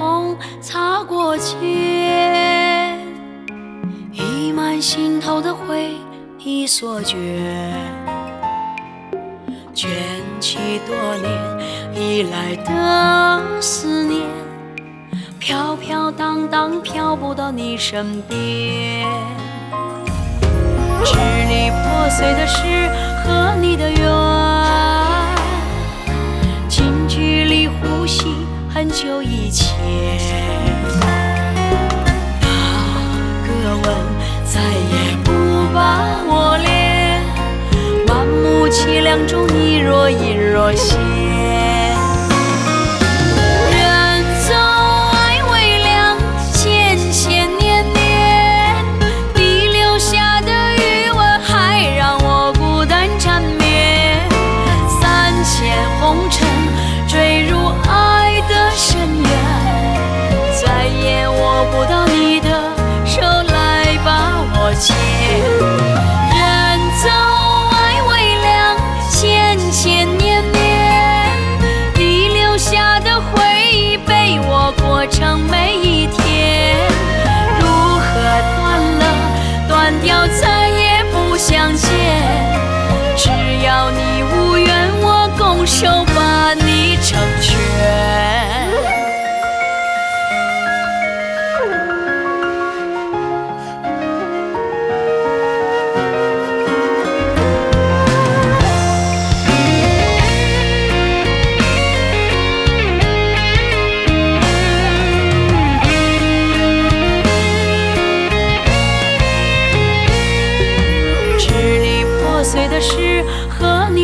风擦过肩，溢满心头的回忆。所卷卷起多年以来的思念，飘飘荡荡飘不到你身边。支离破碎的是和你的缘。两种你若隐若现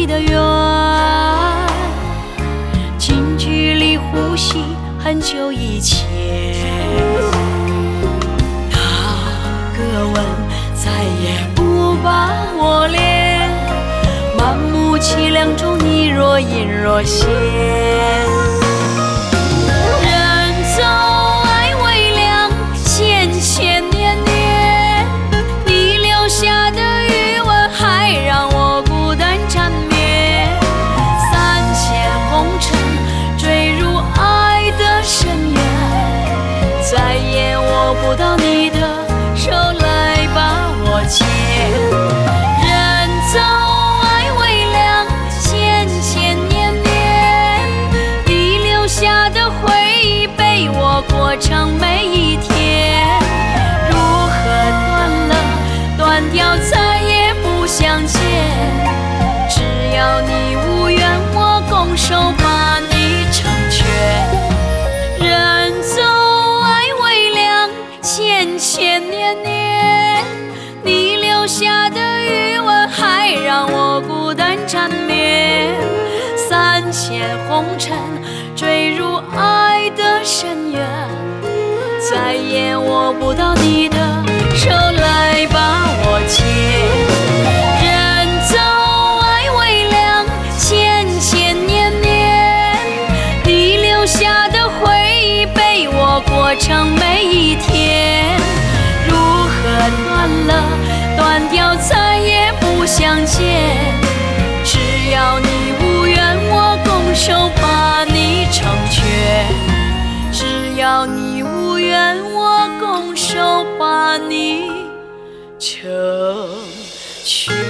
的远，近距离呼吸很久以前，那个吻再也不把我恋，满目凄凉中你若隐若现。红尘坠入爱的深渊，再也握不到你的手。成全